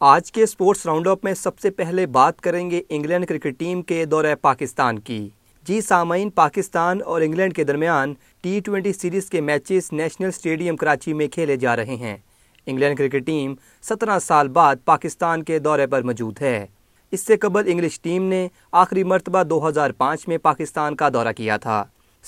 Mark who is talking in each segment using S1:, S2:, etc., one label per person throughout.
S1: آج کے sports round up میں سب سے پہلے بات کریں گے انگلینڈ کرکٹ ٹیم کے دورہ پاکستان کی۔ جی سامعین، پاکستان اور انگلینڈ کے درمیان ٹی ٹوینٹی سیریز کے میچز نیشنل سٹیڈیم کراچی میں کھیلے جا رہے ہیں۔ انگلینڈ کرکٹ ٹیم سترہ سال بعد پاکستان کے دورے پر موجود ہے۔ اس سے قبل انگلش ٹیم نے آخری مرتبہ دو ہزار پانچ میں پاکستان کا دورہ کیا تھا۔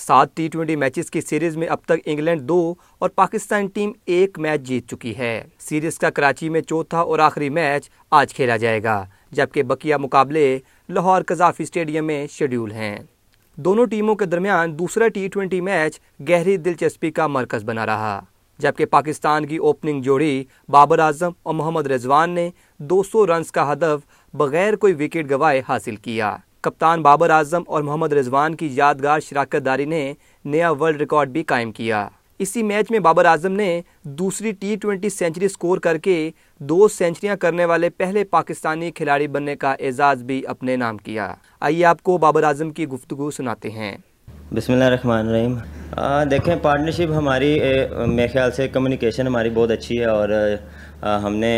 S1: سات ٹی ٹوینٹی میچز کی سیریز میں اب تک انگلینڈ دو اور پاکستان ٹیم ایک میچ جیت چکی ہے۔ سیریز کا کراچی میں چوتھا اور آخری میچ آج کھیلا جائے گا، جبکہ بقیہ مقابلے لاہور قذافی اسٹیڈیم میں شیڈیول ہیں۔ دونوں ٹیموں کے درمیان دوسرا ٹی ٹوینٹی میچ گہری دلچسپی کا مرکز بنا رہا، جبکہ پاکستان کی اوپننگ جوڑی بابر اعظم اور محمد رضوان نے دو سو رنز کا ہدف بغیر کوئی وکٹ گوائے حاصل کیا۔ کپتان بابر اعظم اور محمد رضوان کی یادگار شراکت داری نے نیا ورلڈ ریکارڈ بھی قائم کیا۔ اسی میچ میں بابر اعظم نے دوسری ٹی ٹوینٹی سینچری سکور کر کے دو سینچریاں کرنے والے پہلے پاکستانی کھلاڑی بننے کا اعزاز بھی اپنے نام کیا۔ آئیے آپ کو بابر اعظم کی گفتگو سناتے ہیں۔
S2: بسم اللہ الرحمن الرحیم۔ دیکھیں پارٹنرشپ ہماری میرے خیال سے کمیونیکیشن ہماری بہت اچھی ہے اور ہم نے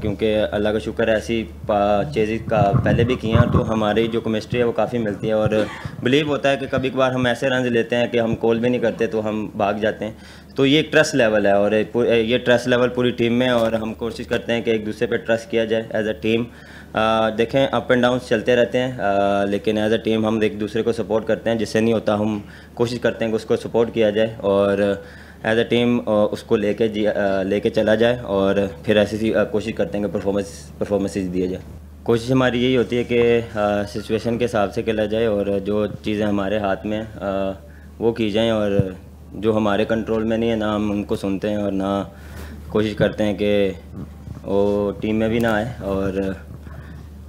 S2: کیونکہ اللہ کا شکر ایسی چیزیں کا پہلے بھی کی ہیں تو ہماری جو کیمسٹری ہے وہ کافی ملتی ہے اور بلیو ہوتا ہے کہ کبھی کبھار ہم ایسے رنز لیتے ہیں کہ ہم کال بھی نہیں کرتے تو ہم بھاگ جاتے ہیں۔ تو یہ ایک ٹرسٹ لیول ہے اور یہ ٹرسٹ لیول پوری ٹیم میں اور ہم کوشش کرتے ہیں کہ ایک دوسرے پہ ٹرسٹ کیا جائے ایز اے ٹیم دیکھیں اپ اینڈ ڈاؤنس چلتے رہتے ہیں لیکن ایز اے ٹیم ہم ایک دوسرے کو سپورٹ کرتے ہیں، جس سے نہیں ہوتا ہم کوشش کرتے ہیں کہ اس کو سپورٹ کیا جائے اور ایز اے ٹیم اس کو لے کے جی، لے کے چلا جائے اور پھر ایسی کوشش کرتے ہیں کہ پرفارمنس پرفارمنسز دیا جائے۔ کوشش ہماری یہی ہوتی ہے کہ سچویشن کے حساب سے کھیلا جائے اور جو چیزیں ہمارے ہاتھ میں وہ کی جائیں اور جو ہمارے کنٹرول میں نہیں ہے نہ ہم ان کو سنتے ہیں اور نہ کوشش کرتے ہیں کہ وہ ٹیم میں بھی نہ آئے اور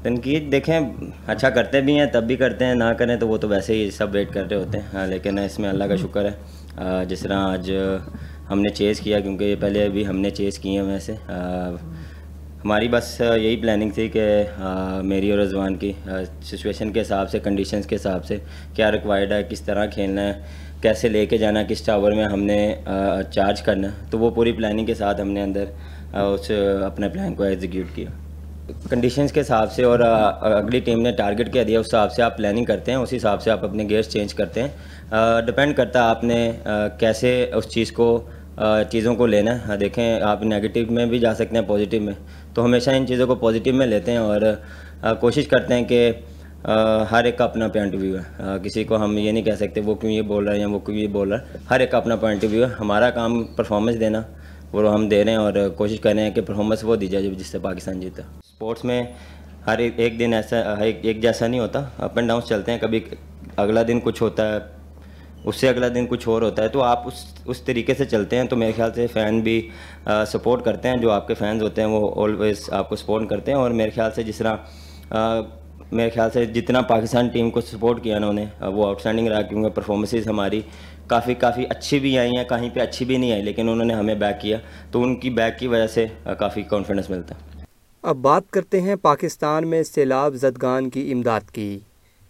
S2: تنقید دیکھیں اچھا کرتے بھی ہیں تب بھی کرتے ہیں نہ کریں تو وہ تو ویسے ہی سب ویٹ کر رہے ہوتے ہیں۔ ہاں لیکن اس میں اللہ کا شکر ہے۔ جس طرح آج ہم نے چیز کیا کیونکہ پہلے ابھی ہم نے چیز کی ہیں ویسے۔ ہماری بس یہی پلاننگ تھی کہ میری اور رضوان کی سچویشن کے حساب سے کنڈیشنز کے حساب سے کیا ریکوائرڈ ہے کس طرح کھیلنا ہے۔ کیسے لے کے جانا، کس ٹاور میں ہم نے چارج کرنا، تو وہ پوری پلاننگ کے ساتھ ہم نے اندر اس، اپنے پلان کو ایگزیکیوٹ کیا۔ کنڈیشنز کے حساب سے اور اگلی ٹیم نے ٹارگٹ کیا دیا، اس حساب سے آپ پلاننگ کرتے ہیں، اسی حساب سے آپ اپنے گیئرس چینج کرتے ہیں۔ ڈپینڈ کرتا ہے آپ نے کیسے اس چیز کو چیزوں کو لینا ہے۔ دیکھیں، آپ نگیٹیو میں بھی جا سکتے ہیں پازیٹیو میں۔ تو ہمیشہ ان چیزوں کو پازیٹیو میں لیتے ہیں اور کوشش کرتے ہیں کہ ہر ایک کا اپنا پوائنٹ آف ویو ہے۔ کسی کو ہم یہ نہیں کہہ سکتے وہ کیوں یہ بول رہا ہے یا وہ کیوں یہ بول رہا ہے۔ ہر ایک کا اپنا پوائنٹ آف ویو ہے۔ ہمارا کام پرفارمنس دینا، وہ ہم دے رہے ہیں اور کوشش کر رہے ہیں کہ پرفارمنس وہ دی جائے جس سے پاکستان جیتا اسپورٹس میں ہر ایک دن ایسا ایک جیسا نہیں ہوتا۔ اپ اینڈ ڈاؤنس چلتے ہیں۔ کبھی اگلا دن کچھ ہوتا ہے، اس سے اگلا دن کچھ اور ہوتا ہے۔ تو آپ اس اس طریقے سے چلتے ہیں۔ تو میرے خیال سے فین بھی سپورٹ کرتے ہیں۔ جو آپ کے فینز ہوتے ہیں، وہ آلویز آپ کو سپورٹ کرتے ہیں۔ اور میرے خیال سے جس طرح میرے خیال سے جتنا پاکستان ٹیم کو سپورٹ کیا انہوں نے وہ آؤٹ اسٹینڈنگ رہا کیونکہ پرفارمنسز ہماری کافی کافی اچھی بھی آئی ہیں، کہیں پہ اچھی بھی نہیں آئی، لیکن انہوں نے ہمیں بیک کیا۔ تو ان کی بیک کی وجہ سے کافی کانفیڈنس ملتا۔ ہے
S1: اب بات کرتے ہیں پاکستان میں سیلاب زدگان کی امداد کی۔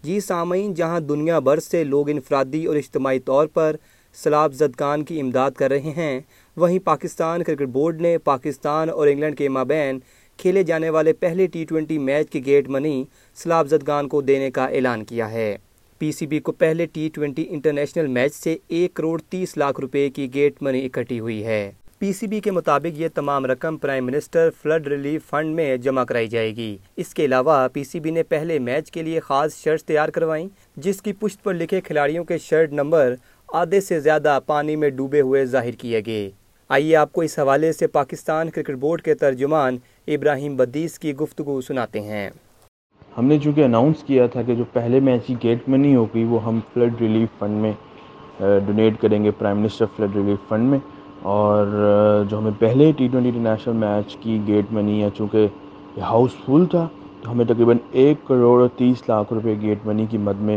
S1: جی سامعین، جہاں دنیا بھر سے لوگ انفرادی اور اجتماعی طور پر سیلاب زدگان کی امداد کر رہے ہیں، وہیں پاکستان کرکٹ بورڈ نے پاکستان اور انگلینڈ کے مابین کھیلے جانے والے پہلے ٹی ٹوینٹی میچ کی گیٹ منی سیلاب زدگان کو دینے کا اعلان کیا ہے۔ پی سی بی کو پہلے ٹی ٹوینٹی انٹرنیشنل میچ سے ایک کروڑ تیس لاکھ روپے کی گیٹ منی اکٹھی ہوئی ہے۔ پی سی بی کے مطابق یہ تمام رقم prime minister flood relief fund میں جمع کرائی جائے گی۔ اس کے علاوہ پی سی بی نے پہلے میچ کے لیے خاص شرٹ تیار کروائیں جس کی پشت پر لکھے کھلاڑیوں کے شرٹ نمبر آدھے سے زیادہ پانی میں ڈوبے ہوئے ظاہر کیے گئے۔ آئیے آپ کو اس حوالے سے پاکستان کرکٹ بورڈ کے ترجمان ابراہیم بدیس کی گفتگو سناتے ہیں۔
S3: ہم نے چونکہ اناؤنس کیا تھا کہ جو پہلے میچ کی گیٹ منی ہوگی، وہ ہم فلڈ ریلیف فنڈ میں ڈونیٹ کریں گے prime minister flood relief fund میں۔ اور جو ہمیں پہلے ٹی ٹوینٹی انٹرنیشنل میچ کی گیٹ منی ہے، چونکہ یہ ہاؤس فل تھا، تو ہمیں تقریباً ایک کروڑ تیس لاکھ روپے گیٹ منی کی مد میں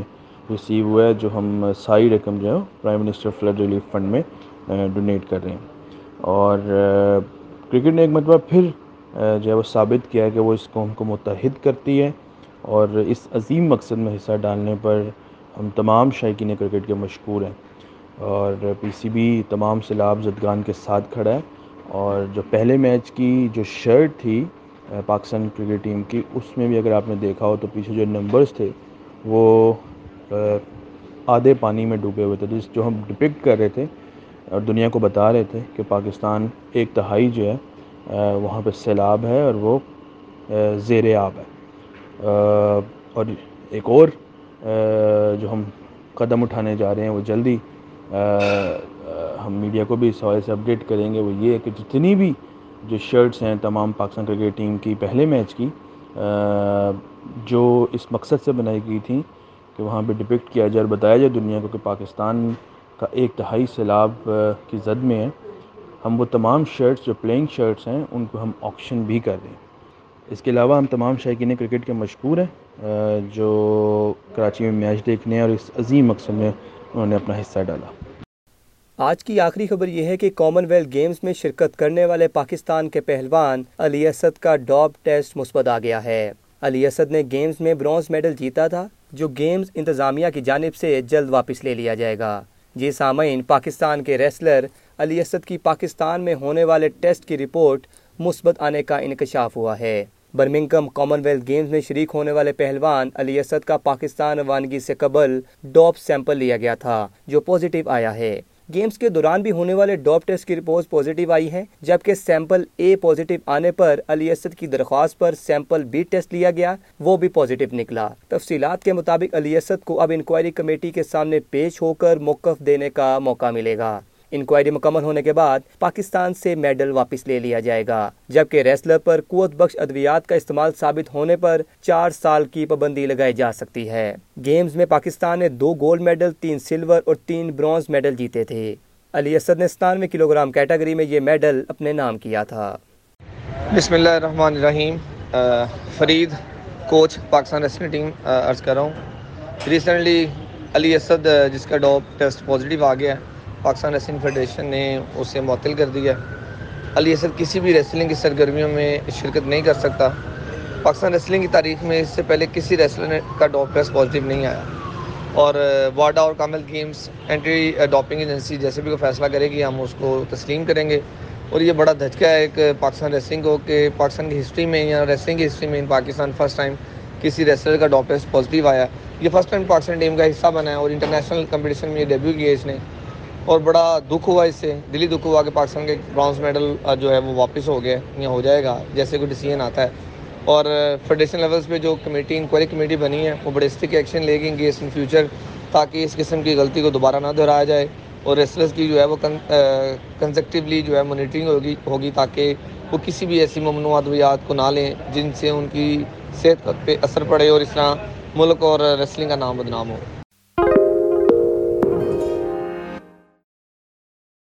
S3: ریسیو ہوا ہے، جو ہم ساری رقم جو ہے prime minister flood relief fund میں ڈونیٹ کر رہے ہیں۔ اور کرکٹ نے ایک مرتبہ پھر جو ہے وہ ثابت کیا ہے کہ وہ اس قوم کو متحد کرتی ہے اور اس عظیم مقصد میں حصہ ڈالنے پر ہم تمام شائقین کرکٹ کے مشکور ہیں۔ اور پی سی بی تمام سیلاب زدگان کے ساتھ کھڑا ہے اور جو پہلے میچ کی جو شرٹ تھی پاکستان کرکٹ ٹیم کی، اس میں بھی اگر آپ نے دیکھا ہو تو پیچھے جو نمبرز تھے، وہ آدھے پانی میں ڈوبے ہوئے تھے، جس جو ہم ڈپکٹ کر رہے تھے اور دنیا کو بتا رہے تھے کہ پاکستان ایک تہائی جو ہے وہاں پہ سیلاب ہے اور وہ زیر آب ہے۔ اور ایک اور جو ہم قدم اٹھانے جا رہے ہیں وہ جلدی ہم میڈیا کو بھی اس حوالے سے اپڈیٹ کریں گے۔ وہ یہ ہے کہ جتنی بھی جو شرٹس ہیں، تمام پاکستان کرکٹ ٹیم کی پہلے میچ کی جو اس مقصد سے بنائی گئی تھیں کہ وہاں پہ ڈپکٹ کیا جائے اور بتایا جائے دنیا کو کہ پاکستان کا ایک تہائی سیلاب کی زد میں ہے۔ ہم وہ تمام شرٹس جو پلینگ شرٹس ہیں، ان کو ہم آکشن بھی کر رہے ہیں۔ اس کے علاوہ ہم تمام شائقین کرکٹ کے مشکور ہیں جو کراچی میں میچ دیکھنے اور اس عظیم مقصد میں انہوں نے اپنا حصہ ڈالا۔
S1: آج کی آخری خبر یہ ہے کہ کامن ویلتھ گیمز میں شرکت کرنے والے پاکستان کے پہلوان علی اسد کا ڈاپ ٹیسٹ مثبت آ گیا ہے۔ علی اسد نے گیمز میں برونز میڈل جیتا تھا، جو گیمز انتظامیہ کی جانب سے جلد واپس لے لیا جائے گا۔ جی سامعین، پاکستان کے ریسلر علی اسد کی پاکستان میں ہونے والے ٹیسٹ کی رپورٹ مثبت آنے کا انکشاف ہوا ہے۔ برمنگم کامن ویلتھ گیمز میں شریک ہونے والے پہلوان علی اسد کا پاکستان روانگی سے قبل ڈاپ سیمپل لیا گیا تھا، جو پوزیٹیو آیا ہے۔ گیمز کے دوران بھی ہونے والے ڈاپ ٹیسٹ کی رپورٹ پوزیٹیو آئی ہے جبکہ سیمپل اے پوزیٹیو آنے پر علی اسد کی درخواست پر سیمپل بی ٹیسٹ لیا گیا، وہ بھی پوزیٹیو نکلا۔ تفصیلات کے مطابق علی اسد کو اب انکوائری کمیٹی کے سامنے پیش ہو کر موقف دینے کا موقع ملے گا۔ انکوائری مکمل ہونے کے بعد پاکستان سے میڈل واپس لے لیا جائے گا، جبکہ ریسلر پر قوت بخش ادویات کا استعمال ثابت ہونے پر چار سال کی پابندی لگائی جا سکتی ہے۔ گیمز میں پاکستان نے دو گولڈ میڈل، تین سلور اور تین برونز میڈل جیتے تھے۔ علی اسد نے ستانوے کلو گرام کیٹیگری میں یہ میڈل اپنے نام کیا تھا۔
S4: بسم اللہ الرحمن الرحیم۔ Farid, coach, Pakistan wrestling team عرض کر رہا ہوں۔ ریسنٹلی علی اسد جس کا ڈاپ ٹیسٹ پازیٹیو آ گیا ہے پاکستان ریسلنگ فیڈریشن نے اسے معطل کر دیا۔ علی اسد کسی بھی ریسلنگ کی سرگرمیوں میں شرکت نہیں کر سکتا۔ پاکستان ریسلنگ کی تاریخ میں اس سے پہلے کسی ریسلر کا ڈاپ ٹیسٹ پازیٹیو نہیں آیا۔ اور واڈا اور کامل گیمز اینٹی ڈاپنگ ایجنسی جیسے بھی کوئی فیصلہ کرے گی، ہم اس کو تسلیم کریں گے۔ اور یہ بڑا دھچکا ہے ایک پاکستان ریسلنگ کو کہ پاکستان کی ہسٹری میں یا ریسلنگ کی ہسٹری میں ان پاکستان فرسٹ ٹائم کسی ریسلر کا ڈاپ ٹیسٹ پازیٹیو آیا۔ یہ فرسٹ ٹائم پاکستان ٹیم کا حصہ بنا ہے اور انٹرنیشنل کمپٹیشن میں یہ ڈیبیو کیا اس نے۔ اور بڑا دکھ ہوا اس سے، دلی دکھ ہوا کہ پاکستان کے برانز میڈل جو ہے وہ واپس ہو گیا یا ہو جائے گا، جیسے کوئی ڈیسیجن آتا ہے۔ اور فیڈریشن لیولز پہ جو کمیٹی انکوائری کمیٹی بنی ہے، وہ بڑے اسٹک ایکشن لے گی اس ان فیوچر تاکہ اس قسم کی غلطی کو دوبارہ نہ دہرایا جائے۔ اور ریسلرز کی جو ہے وہ کنزیکٹیولی جو ہے مانیٹرنگ ہوگی ہوگی تاکہ وہ کسی بھی ایسی ممنوع ادویات کو نہ لیں جن سے ان کی صحت پہ اثر پڑے اور اس طرح ملک اور ریسلنگ کا نام بدنام ہو۔